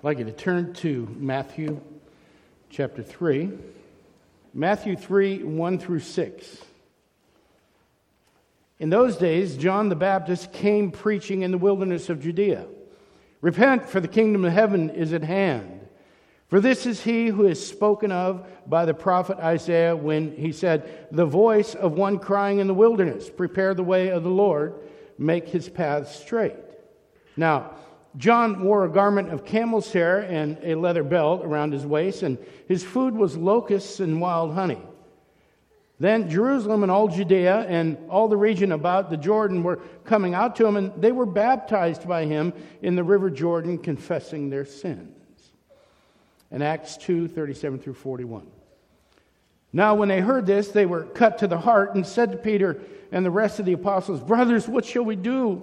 I'd like you to turn to Matthew chapter 3. Matthew 3 1 through 6. In those days, John the Baptist came preaching in the wilderness of Judea Repent, for the kingdom of heaven is at hand. For this is he who is spoken of by the prophet Isaiah when he said, The voice of one crying in the wilderness, Prepare the way of the Lord, make his path straight. Now, John wore a garment of camel's hair and a leather belt around his waist, and his food was locusts and wild honey. Then Jerusalem and all Judea and all the region about the Jordan were coming out to him, and they were baptized by him in the river Jordan, confessing their sins. In Acts 2 37 through 41. Now, when they heard this, they were cut to the heart and said to Peter and the rest of the apostles, Brothers, what shall we do?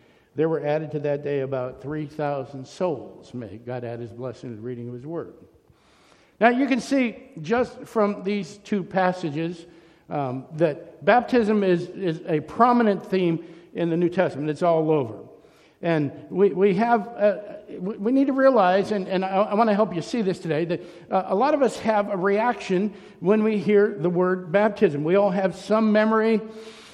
there were added to that day about 3,000 souls. May God add his blessing to the reading of his word. Now, you can see just from these two passages um, that baptism is, is a prominent theme in the New Testament. It's all over. And we, we have, uh, we need to realize, and, and I, I want to help you see this today, that uh, a lot of us have a reaction when we hear the word baptism. We all have some memory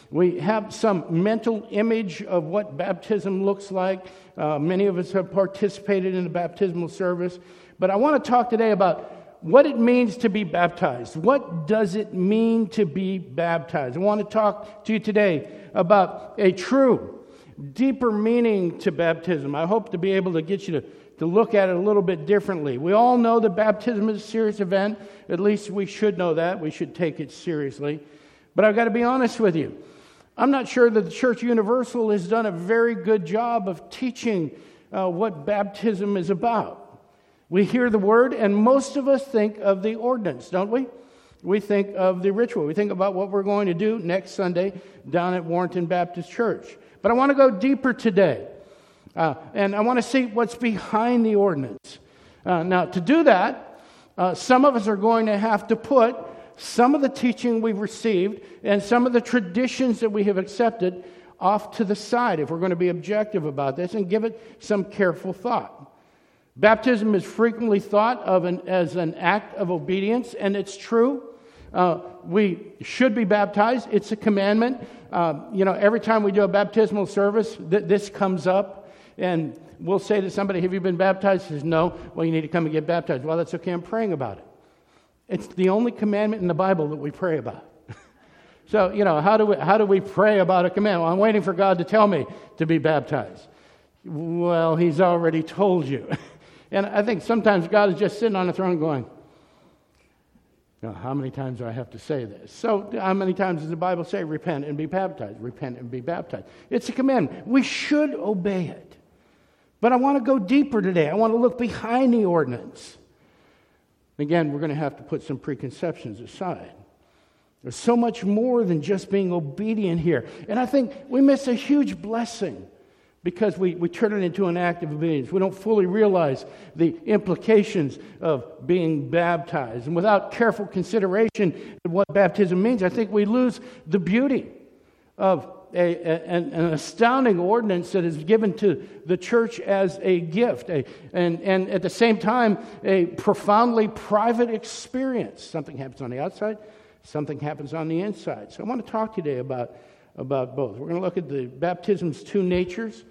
we have some mental image of what baptism looks like. Uh, many of us have participated in a baptismal service. But I want to talk today about what it means to be baptized. What does it mean to be baptized? I want to talk to you today about a true, deeper meaning to baptism. I hope to be able to get you to, to look at it a little bit differently. We all know that baptism is a serious event. At least we should know that. We should take it seriously. But I've got to be honest with you. I'm not sure that the Church Universal has done a very good job of teaching uh, what baptism is about. We hear the word, and most of us think of the ordinance, don't we? We think of the ritual. We think about what we're going to do next Sunday down at Warrenton Baptist Church. But I want to go deeper today, uh, and I want to see what's behind the ordinance. Uh, now, to do that, uh, some of us are going to have to put some of the teaching we've received and some of the traditions that we have accepted off to the side if we're going to be objective about this and give it some careful thought. Baptism is frequently thought of an, as an act of obedience, and it's true. Uh, we should be baptized. It's a commandment. Uh, you know, every time we do a baptismal service, th- this comes up, and we'll say to somebody, "Have you been baptized?" He says, "No." Well, you need to come and get baptized. Well, that's okay. I'm praying about it. It's the only commandment in the Bible that we pray about. so, you know, how do, we, how do we pray about a command? Well, I'm waiting for God to tell me to be baptized. Well, He's already told you. and I think sometimes God is just sitting on the throne going, now, how many times do I have to say this? So, how many times does the Bible say, repent and be baptized? Repent and be baptized. It's a commandment. We should obey it. But I want to go deeper today. I want to look behind the ordinance. Again, we're going to have to put some preconceptions aside. There's so much more than just being obedient here. And I think we miss a huge blessing because we, we turn it into an act of obedience. We don't fully realize the implications of being baptized. And without careful consideration of what baptism means, I think we lose the beauty of a, a, an, astounding ordinance that is given to the church as a gift, a, and, and at the same time, a profoundly private experience. Something happens on the outside, something happens on the inside. So I want to talk today about, about both. We're going to look at the baptism's two natures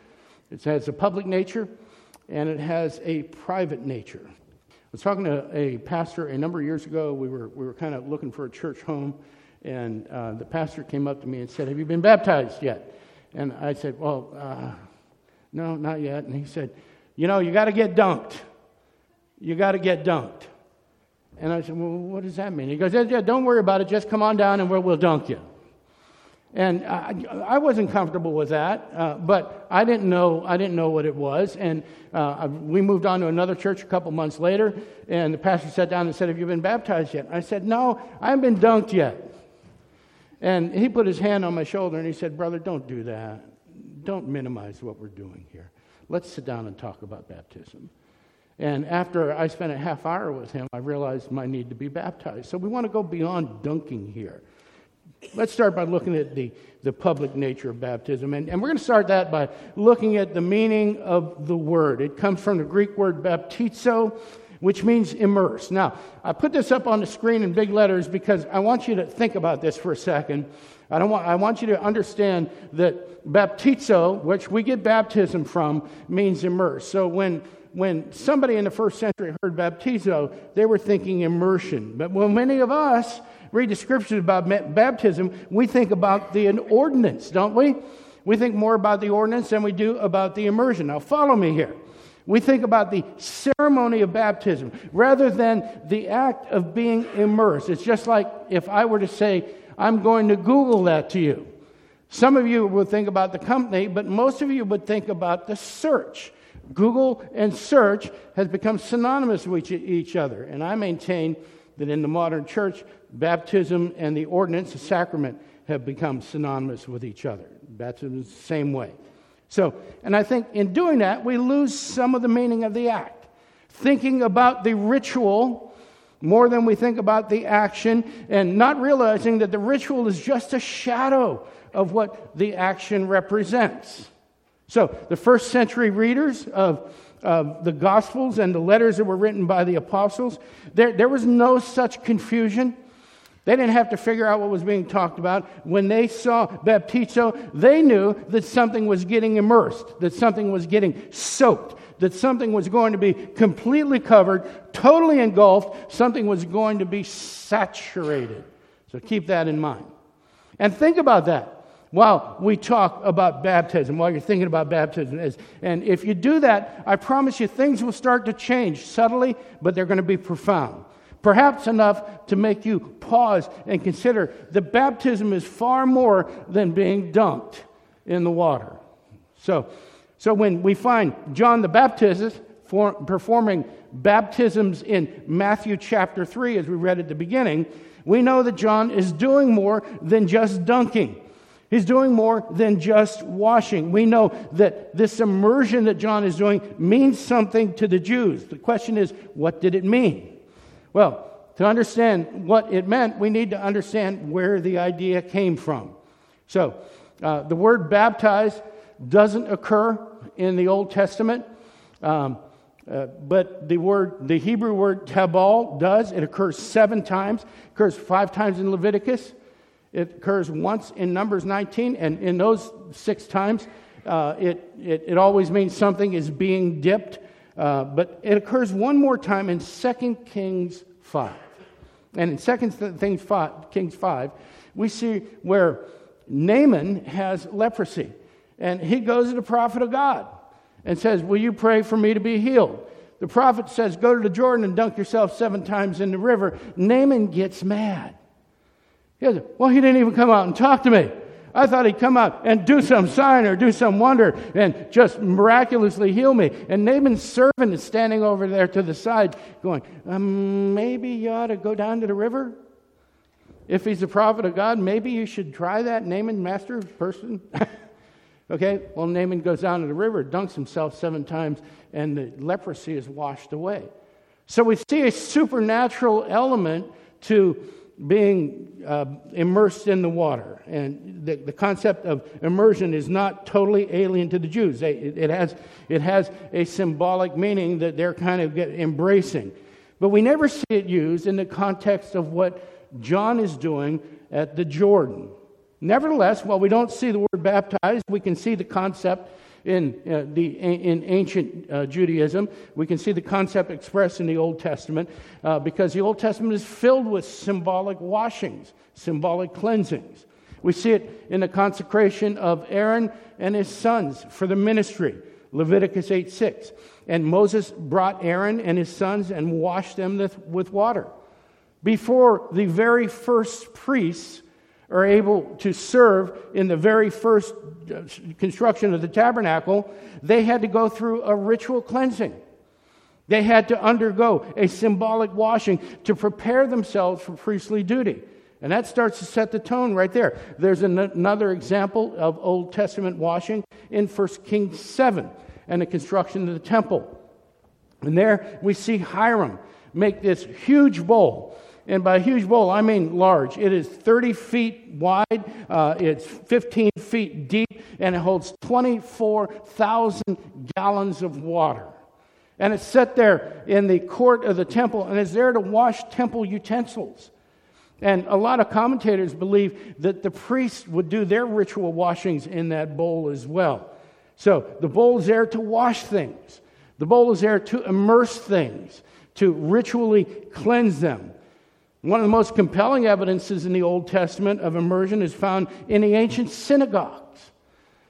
it has a public nature, and it has a private nature. I was talking to a pastor a number of years ago. We were, we were kind of looking for a church home and uh, the pastor came up to me and said, Have you been baptized yet? And I said, Well, uh, no, not yet. And he said, You know, you got to get dunked. You got to get dunked. And I said, Well, what does that mean? He goes, Yeah, don't worry about it. Just come on down and we'll, we'll dunk you. And I, I wasn't comfortable with that, uh, but I didn't know I didn't know what it was. And uh, we moved on to another church a couple months later, and the pastor sat down and said, "Have you been baptized yet?" I said, "No, I haven't been dunked yet." And he put his hand on my shoulder and he said, "Brother, don't do that. Don't minimize what we're doing here. Let's sit down and talk about baptism." And after I spent a half hour with him, I realized my need to be baptized. So we want to go beyond dunking here. Let's start by looking at the, the public nature of baptism. And, and we're going to start that by looking at the meaning of the word. It comes from the Greek word baptizo, which means immerse. Now, I put this up on the screen in big letters because I want you to think about this for a second. I, don't want, I want you to understand that baptizo, which we get baptism from, means immerse. So when when somebody in the first century heard baptizo, they were thinking immersion. But when many of us read the scriptures about baptism, we think about the ordinance, don't we? We think more about the ordinance than we do about the immersion. Now, follow me here. We think about the ceremony of baptism rather than the act of being immersed. It's just like if I were to say, I'm going to Google that to you. Some of you would think about the company, but most of you would think about the search. Google and search has become synonymous with each other. And I maintain that in the modern church, baptism and the ordinance, the sacrament, have become synonymous with each other. Baptism is the same way. So, and I think in doing that, we lose some of the meaning of the act. Thinking about the ritual more than we think about the action, and not realizing that the ritual is just a shadow of what the action represents. So, the first century readers of, the Gospels and the letters that were written by the apostles, there, there was no such confusion. They didn't have to figure out what was being talked about. When they saw baptizo, they knew that something was getting immersed, that something was getting soaked, that something was going to be completely covered, totally engulfed, something was going to be saturated. So keep that in mind. And think about that while we talk about baptism, while you're thinking about baptism. And if you do that, I promise you things will start to change subtly, but they're going to be profound. Perhaps enough to make you pause and consider that baptism is far more than being dunked in the water. So, so when we find John the Baptist performing baptisms in Matthew chapter 3, as we read at the beginning, we know that John is doing more than just dunking. He's doing more than just washing. We know that this immersion that John is doing means something to the Jews. The question is, what did it mean? Well, to understand what it meant, we need to understand where the idea came from. So, uh, the word baptize doesn't occur in the Old Testament, um, uh, but the word, the Hebrew word tabal does. It occurs seven times. It occurs five times in Leviticus. It occurs once in Numbers 19, and in those six times, uh, it, it, it, always means something is being dipped. Uh, but it occurs one more time in 2 Kings 5. And in 2 Kings 5, Kings 5, we see where Naaman has leprosy. And he goes to the prophet of God and says, Will you pray for me to be healed? The prophet says, Go to the Jordan and dunk yourself seven times in the river. Naaman gets mad. He goes, Well, he didn't even come out and talk to me. I thought he'd come out and do some sign or do some wonder and just miraculously heal me. And Naaman's servant is standing over there to the side going, um, Maybe you ought to go down to the river? If he's a prophet of God, maybe you should try that, Naaman, master person. okay, well, Naaman goes down to the river, dunks himself seven times, and the leprosy is washed away. So we see a supernatural element to being uh, immersed in the water. And the, the concept of immersion is not totally alien to the Jews. They, it, it, has, it has a symbolic meaning that they're kind of embracing. But we never see it used in the context of what John is doing at the Jordan. Nevertheless, while we don't see the word baptized, we can see the concept in, uh, the, in ancient uh, Judaism. We can see the concept expressed in the Old Testament uh, because the Old Testament is filled with symbolic washings, symbolic cleansings. We see it in the consecration of Aaron and his sons for the ministry, Leviticus 8 6. And Moses brought Aaron and his sons and washed them with water. Before the very first priests are able to serve in the very first uh, construction of the tabernacle, they had to go through a ritual cleansing. They had to undergo a symbolic washing to prepare themselves for priestly duty. And that starts to set the tone right there. There's an- another example of Old Testament washing in 1 Kings 7 and the construction of the temple. And there we see Hiram make this huge bowl and by huge bowl, I mean large. It is 30 feet wide, uh, it's 15 feet deep, and it holds 24,000 gallons of water. And it's set there in the court of the temple and is there to wash temple utensils. And a lot of commentators believe that the priests would do their ritual washings in that bowl as well. So the bowl is there to wash things, the bowl is there to immerse things, to ritually cleanse them. One of the most compelling evidences in the Old Testament of immersion is found in the ancient synagogues.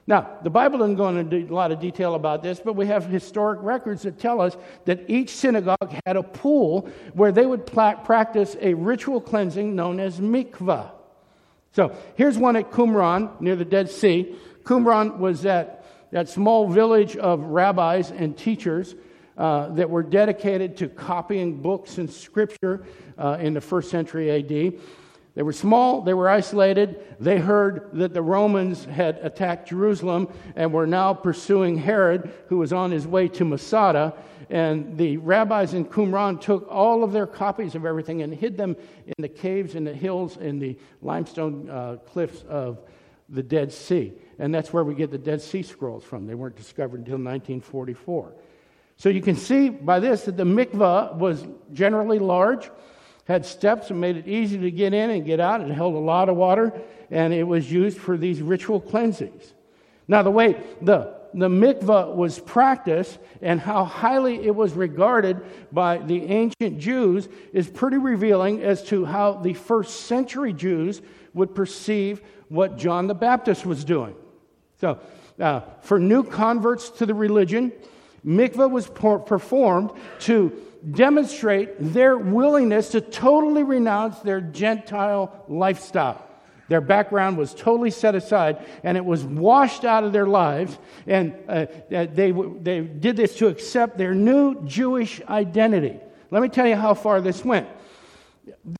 Now, the Bible doesn't go into a lot of detail about this, but we have historic records that tell us that each synagogue had a pool where they would practice a ritual cleansing known as mikvah. So here's one at Qumran near the Dead Sea. Qumran was that, that small village of rabbis and teachers uh, that were dedicated to copying books and scripture uh, in the first century AD. They were small, they were isolated. They heard that the Romans had attacked Jerusalem and were now pursuing Herod, who was on his way to Masada. And the rabbis in Qumran took all of their copies of everything and hid them in the caves, in the hills, in the limestone uh, cliffs of the Dead Sea. And that's where we get the Dead Sea Scrolls from. They weren't discovered until 1944. So you can see by this that the mikvah was generally large, had steps and made it easy to get in and get out. It held a lot of water, and it was used for these ritual cleansings. Now, the way the, the mikvah was practiced and how highly it was regarded by the ancient Jews is pretty revealing as to how the first century Jews would perceive what John the Baptist was doing. So, uh, for new converts to the religion, mikvah was performed to demonstrate their willingness to totally renounce their Gentile lifestyle. Their background was totally set aside and it was washed out of their lives. And uh, they, they did this to accept their new Jewish identity. Let me tell you how far this went.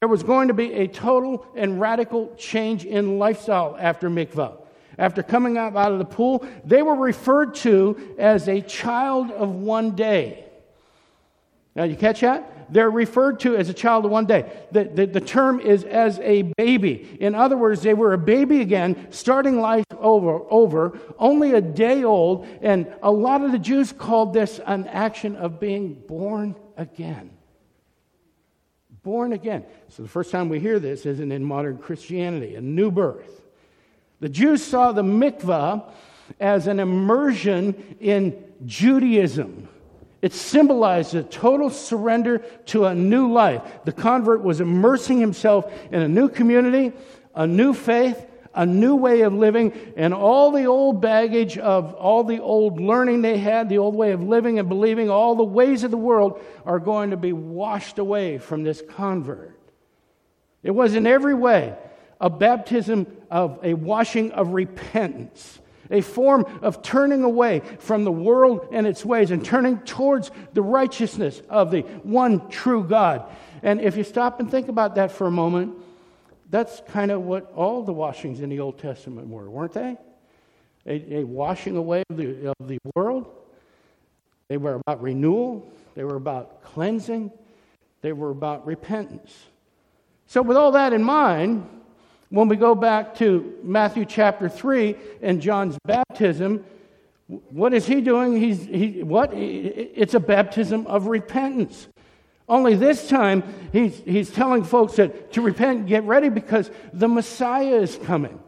There was going to be a total and radical change in lifestyle after mikvah after coming up out of the pool, they were referred to as a child of one day. Now, you catch that? They're referred to as a child of one day. The, the, the, term is as a baby. In other words, they were a baby again, starting life over, over, only a day old, and a lot of the Jews called this an action of being born again. Born again. So the first time we hear this isn't in modern Christianity, a new birth. The Jews saw the mikvah as an immersion in Judaism. It symbolized a total surrender to a new life. The convert was immersing himself in a new community, a new faith, a new way of living, and all the old baggage of all the old learning they had, the old way of living and believing, all the ways of the world are going to be washed away from this convert. It was in every way a baptism of a washing of repentance, a form of turning away from the world and its ways and turning towards the righteousness of the one true God. And if you stop and think about that for a moment, that's kind of what all the washings in the Old Testament were, weren't they? A, a washing away of the, of the world. They were about renewal, they were about cleansing, they were about repentance. So, with all that in mind, when we go back to Matthew chapter 3 and John's baptism, what is he doing? He's, he, what? It's a baptism of repentance. Only this time, he's, he's telling folks that to repent get ready because the Messiah is coming.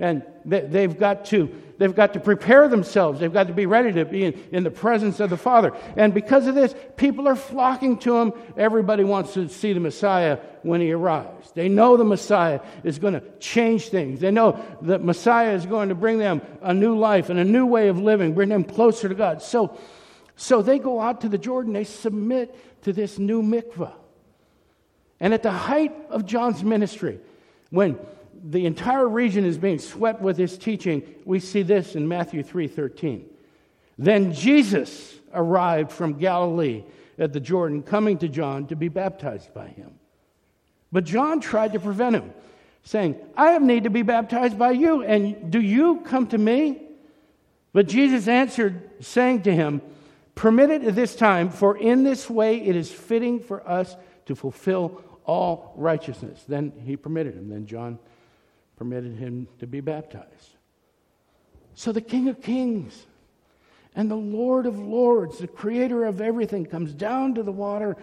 And they, have got to they've got to prepare themselves. They've got to be ready to be in, in the presence of the Father. And because of this, people are flocking to him. Everybody wants to see the Messiah when he arrives. They know the Messiah is going to change things. They know that Messiah is going to bring them a new life and a new way of living, bring them closer to God. So, so they go out to the Jordan. They submit to this new mikvah. And at the height of John's ministry, when the entire region is being swept with his teaching, we see this in Matthew 3:13. Then Jesus arrived from Galilee at the Jordan, coming to John to be baptized by him. But John tried to prevent him, saying, I have need to be baptized by you, and do you come to me? But Jesus answered, saying to him, Permit it at this time, for in this way it is fitting for us to fulfill all righteousness. Then he permitted him. Then John permitted him to be baptized. So the King of Kings and the Lord of Lords, the creator of everything, comes down to the water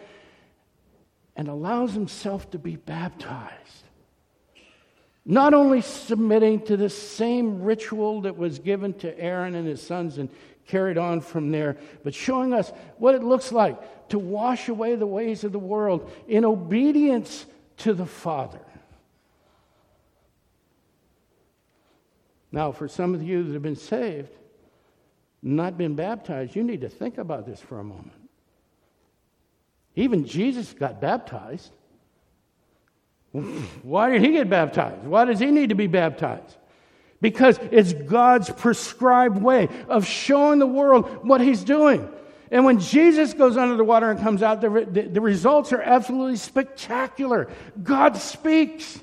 and allows himself to be baptized. Not only submitting to the same ritual that was given to Aaron and his sons and carried on from there, but showing us what it looks like to wash away the ways of the world in obedience to the Father. Now, for some of you that have been saved, not been baptized, you need to think about this for a moment. Even Jesus got baptized. Why did he get baptized? Why does he need to be baptized? Because it's God's prescribed way of showing the world what he's doing. And when Jesus goes under the water and comes out, the, the, the results are absolutely spectacular. God speaks.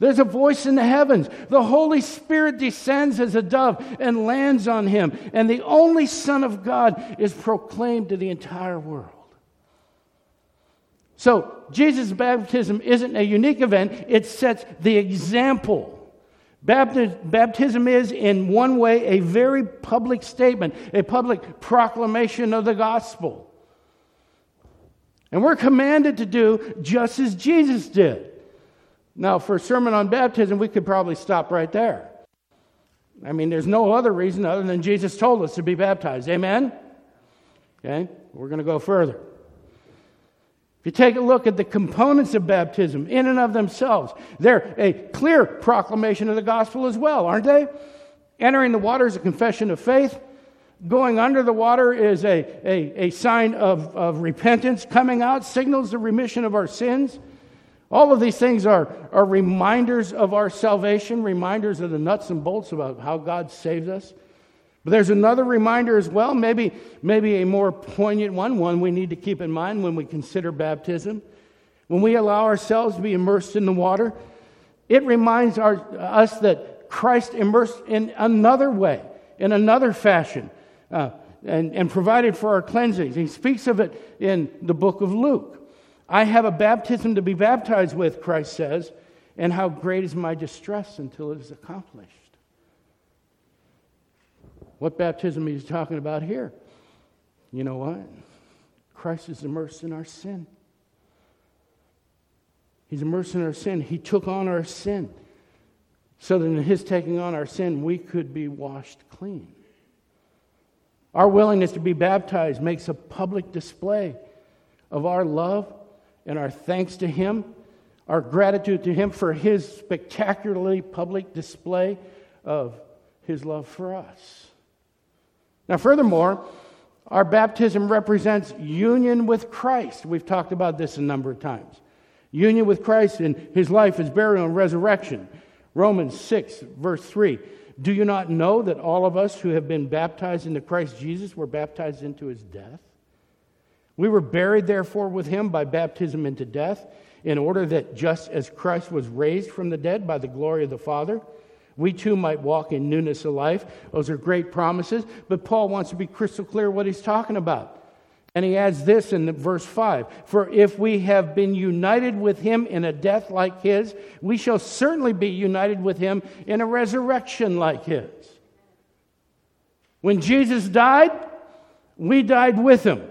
There's a voice in the heavens. The Holy Spirit descends as a dove and lands on him. And the only Son of God is proclaimed to the entire world. So, Jesus' baptism isn't a unique event, it sets the example. Baptism is, in one way, a very public statement, a public proclamation of the gospel. And we're commanded to do just as Jesus did. Now, for a sermon on baptism, we could probably stop right there. I mean, there's no other reason other than Jesus told us to be baptized. Amen? Okay, we're going to go further. If you take a look at the components of baptism in and of themselves, they're a clear proclamation of the gospel as well, aren't they? Entering the water is a confession of faith. Going under the water is a, a, a sign of, of repentance. Coming out signals the remission of our sins. All of these things are, are reminders of our salvation, reminders of the nuts and bolts about how God saves us. But there's another reminder as well, maybe, maybe a more poignant one, one we need to keep in mind when we consider baptism. When we allow ourselves to be immersed in the water, it reminds our, us that Christ immersed in another way, in another fashion, uh, and, and provided for our cleansing. He speaks of it in the book of Luke. I have a baptism to be baptized with, Christ says, and how great is my distress until it is accomplished. What baptism is he talking about here? You know what? Christ is immersed in our sin. He's immersed in our sin. He took on our sin so that in his taking on our sin, we could be washed clean. Our willingness to be baptized makes a public display of our love and our thanks to Him, our gratitude to Him for His spectacularly public display of His love for us. Now, furthermore, our baptism represents union with Christ. We've talked about this a number of times. Union with Christ in His life, His burial, and resurrection. Romans 6, verse 3. Do you not know that all of us who have been baptized into Christ Jesus were baptized into his death? We were buried, therefore, with him by baptism into death, in order that just as Christ was raised from the dead by the glory of the Father, we too might walk in newness of life. Those are great promises, but Paul wants to be crystal clear what he's talking about. And he adds this in verse 5 For if we have been united with him in a death like his, we shall certainly be united with him in a resurrection like his. When Jesus died, we died with him.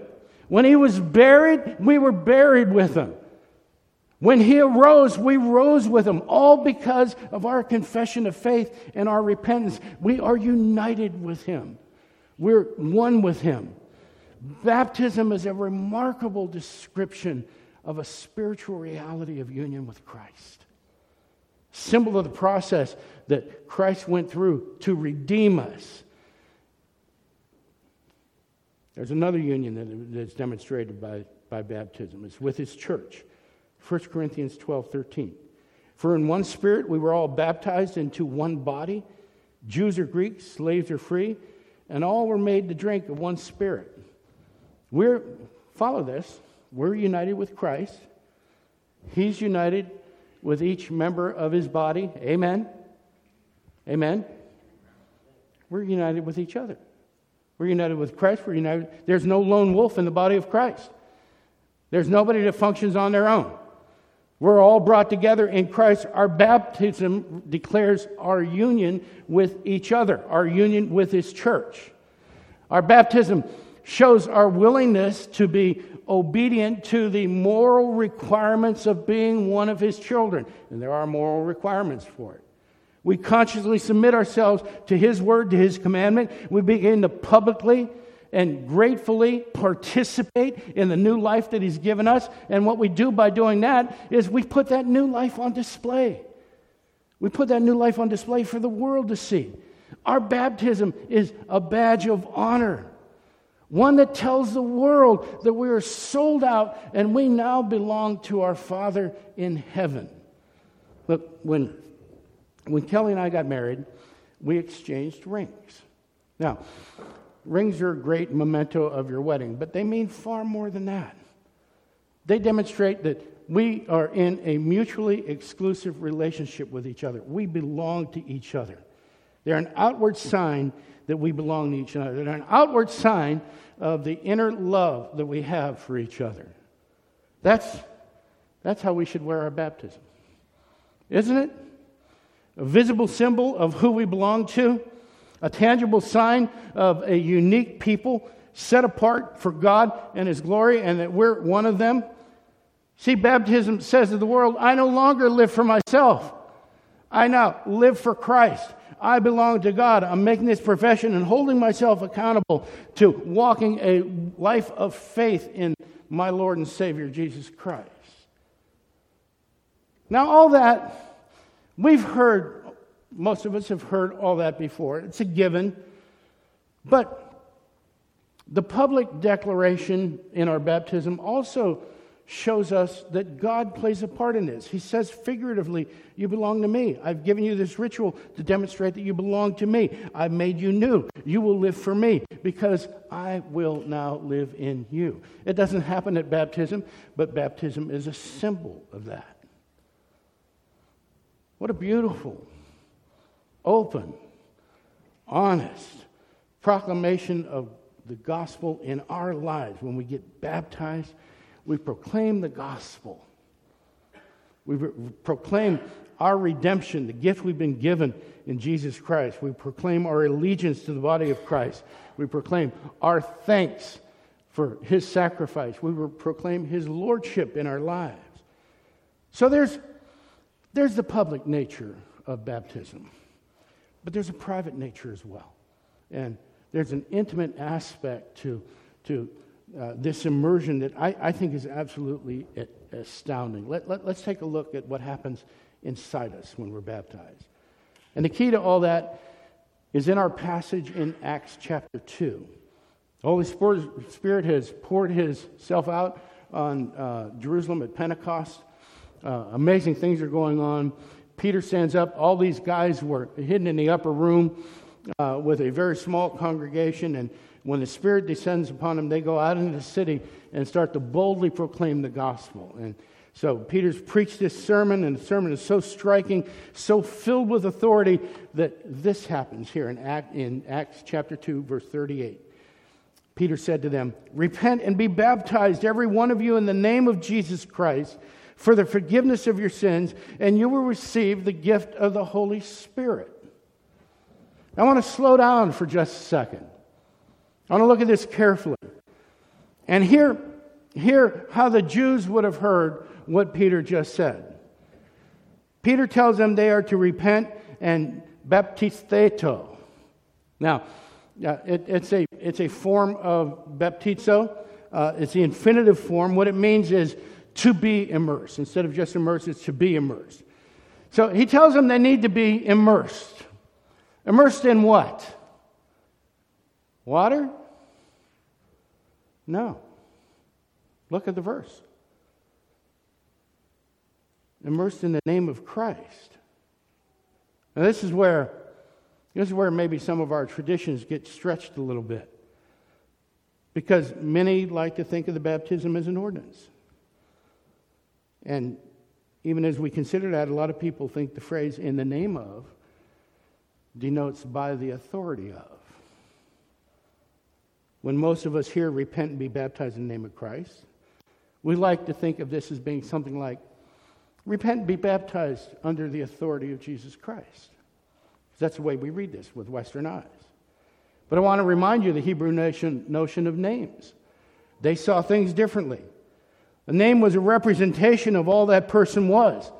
When he was buried, we were buried with him. When he arose, we rose with him, all because of our confession of faith and our repentance. We are united with him, we're one with him. Baptism is a remarkable description of a spiritual reality of union with Christ. Symbol of the process that Christ went through to redeem us there's another union that, that's demonstrated by, by baptism. It's with his church. 1 Corinthians 12 13. For in one spirit we were all baptized into one body, Jews or Greeks, slaves or free, and all were made to drink of one spirit. We're, follow this, we're united with Christ. He's united with each member of his body. Amen. Amen. We're united with each other. We're united with Christ. We're united. There's no lone wolf in the body of Christ. There's nobody that functions on their own. We're all brought together in Christ. Our baptism declares our union with each other, our union with His church. Our baptism shows our willingness to be obedient to the moral requirements of being one of his children. And there are moral requirements for it. We consciously submit ourselves to his word, to his commandment. We begin to publicly and gratefully participate in the new life that he's given us. And what we do by doing that is we put that new life on display. We put that new life on display for the world to see. Our baptism is a badge of honor one that tells the world that we are sold out and we now belong to our Father in heaven. Look, when, when Kelly and I got married, we exchanged rings. Now, rings are a great memento of your wedding, but they mean far more than that. They demonstrate that we are in a mutually exclusive relationship with each other. We belong to each other. They're an outward sign that we belong to each other. They're an outward sign of the inner love that we have for each other. That's, that's how we should wear our baptism. Isn't it? A visible symbol of who we belong to, a tangible sign of a unique people set apart for God and His glory, and that we're one of them. See, baptism says to the world, I no longer live for myself. I now live for Christ. I belong to God. I'm making this profession and holding myself accountable to walking a life of faith in my Lord and Savior, Jesus Christ. Now, all that, we've heard, most of us have heard all that before. It's a given. But the public declaration in our baptism also shows us that God plays a part in this. He says figuratively, You belong to me. I've given you this ritual to demonstrate that you belong to me. I've made you new. You will live for me because I will now live in you. It doesn't happen at baptism, but baptism is a symbol of that. What a beautiful, open, honest proclamation of the gospel in our lives when we get baptized we proclaim the gospel. We proclaim our redemption, the gift we've been given in Jesus Christ. We proclaim our allegiance to the body of Christ. We proclaim our thanks for his sacrifice. We proclaim his lordship in our lives. So there's, there's the public nature of baptism, but there's a private nature as well. And there's an intimate aspect to, to uh, this immersion that I, I, think is absolutely astounding. Let, let, let's take a look at what happens inside us when we're baptized. And the key to all that is in our passage in Acts chapter 2. The Holy Spirit has poured Himself out on uh, Jerusalem at Pentecost. Uh, amazing things are going on. Peter stands up. All these guys were hidden in the upper room uh, with a very small congregation, and when the Spirit descends upon them, they go out into the city and start to boldly proclaim the gospel. And so Peter's preached this sermon, and the sermon is so striking, so filled with authority, that this happens here in, Act, in Acts chapter 2, verse 38. Peter said to them, Repent and be baptized, every one of you, in the name of Jesus Christ, for the forgiveness of your sins, and you will receive the gift of the Holy Spirit. I want to slow down for just a second. I want to look at this carefully. And hear, hear how the Jews would have heard what Peter just said. Peter tells them they are to repent and baptizeto. Now, uh, it, it's, a, it's a form of baptizo. Uh, it's the infinitive form. What it means is to be immersed. Instead of just immersed, it's to be immersed. So he tells them they need to be immersed. Immersed in what? Water? No. Look at the verse. immersed in the name of Christ. Now, this is where this is where maybe some of our traditions get stretched a little bit. Because many like to think of the baptism as an ordinance. And even as we consider that, a lot of people think the phrase in the name of denotes by the authority of. When most of us here repent and be baptized in the name of Christ, we like to think of this as being something like repent and be baptized under the authority of Jesus Christ. That's the way we read this with Western eyes. But I want to remind you the Hebrew nation, notion of names. They saw things differently. A name was a representation of all that person was.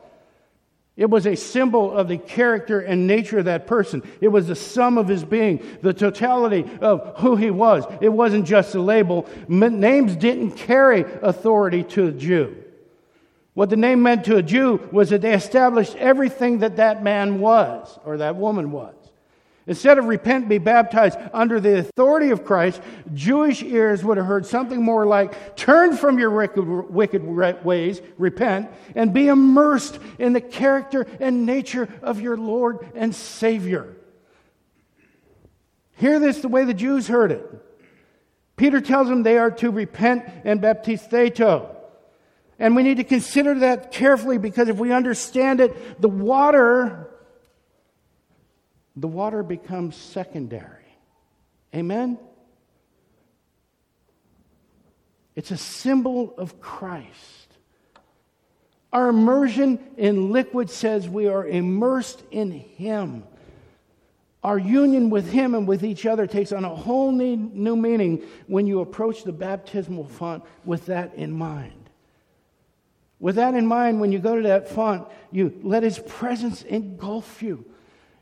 It was a symbol of the character and nature of that person. It was the sum of his being, the totality of who he was. It wasn't just a label. Names didn't carry authority to a Jew. What the name meant to a Jew was that they established everything that that man was or that woman was. Instead of repent, be baptized under the authority of Christ, Jewish ears would have heard something more like turn from your wicked ways, repent, and be immersed in the character and nature of your Lord and Savior. Hear this the way the Jews heard it. Peter tells them they are to repent and baptisteto. And we need to consider that carefully because if we understand it, the water the water becomes secondary. Amen? It's a symbol of Christ. Our immersion in liquid says we are immersed in Him. Our union with Him and with each other takes on a whole new meaning when you approach the baptismal font with that in mind. With that in mind, when you go to that font, you let His presence engulf you.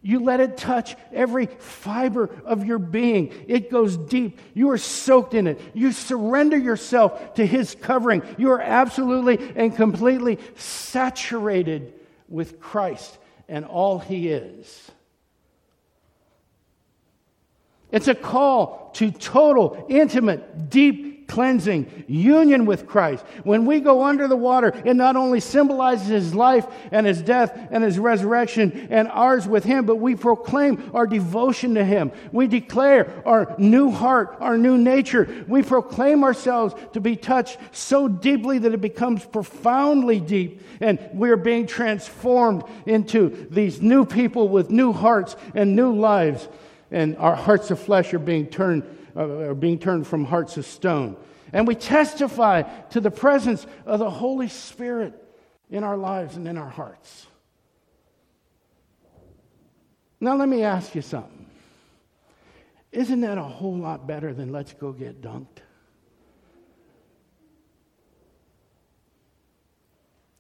You let it touch every fiber of your being. It goes deep. You are soaked in it. You surrender yourself to His covering. You are absolutely and completely saturated with Christ and all He is. It's a call to total, intimate, deep cleansing, union with Christ. When we go under the water, it not only symbolizes his life and his death and his resurrection and ours with him, but we proclaim our devotion to him. We declare our new heart, our new nature. We proclaim ourselves to be touched so deeply that it becomes profoundly deep, and we're being transformed into these new people with new hearts and new lives. And our hearts of flesh are being turned uh, are being turned from hearts of stone. And we testify to the presence of the Holy Spirit in our lives and in our hearts. Now, let me ask you something. Isn't that a whole lot better than let's go get dunked?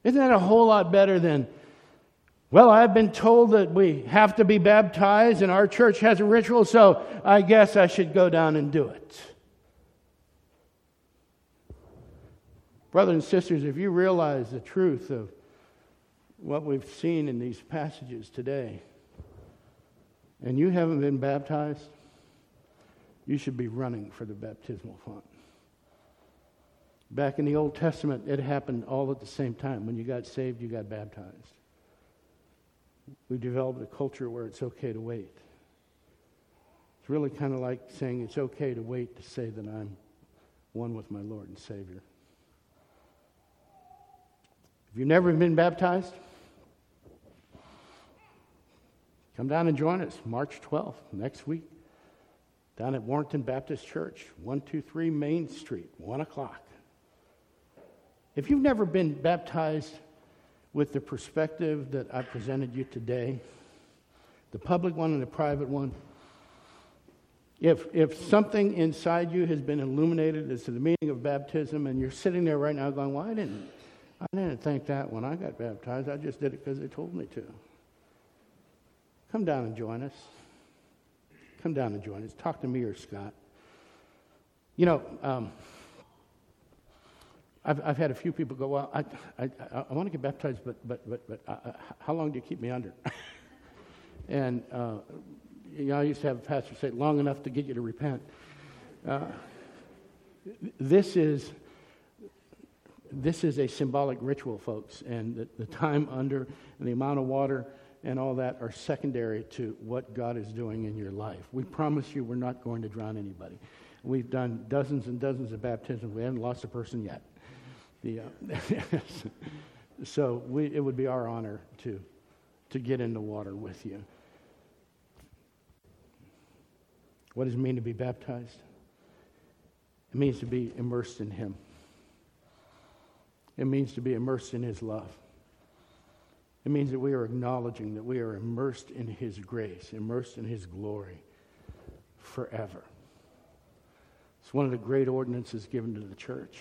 Isn't that a whole lot better than well, I've been told that we have to be baptized, and our church has a ritual, so I guess I should go down and do it. Brothers and sisters, if you realize the truth of what we've seen in these passages today, and you haven't been baptized, you should be running for the baptismal font. Back in the Old Testament, it happened all at the same time. When you got saved, you got baptized. We've developed a culture where it's okay to wait. It's really kind of like saying it's okay to wait to say that I'm one with my Lord and Savior. If you've never been baptized, come down and join us March 12th, next week, down at Warrenton Baptist Church, 123 Main Street, 1 o'clock. If you've never been baptized, with the perspective that I presented you today, the public one and the private one, if, if something inside you has been illuminated as to the meaning of baptism and you're sitting there right now going, well, I didn't, I didn't think that when I got baptized. I just did it because they told me to. Come down and join us. Come down and join us. Talk to me or Scott. You know, um, I've, I've had a few people go, Well, I, I, I want to get baptized, but, but, but, but uh, uh, how long do you keep me under? and uh, you know, I used to have a pastor say, Long enough to get you to repent. Uh, this is this is a symbolic ritual, folks, and the, the time under and the amount of water and all that are secondary to what God is doing in your life. We promise you we're not going to drown anybody. We've done dozens and dozens of baptisms. We haven't lost a person yet. The, uh, so we, it would be our honor to, to get in the water with you. What does it mean to be baptized? It means to be immersed in Him. It means to be immersed in His love. It means that we are acknowledging that we are immersed in His grace, immersed in His glory forever. It's one of the great ordinances given to the church.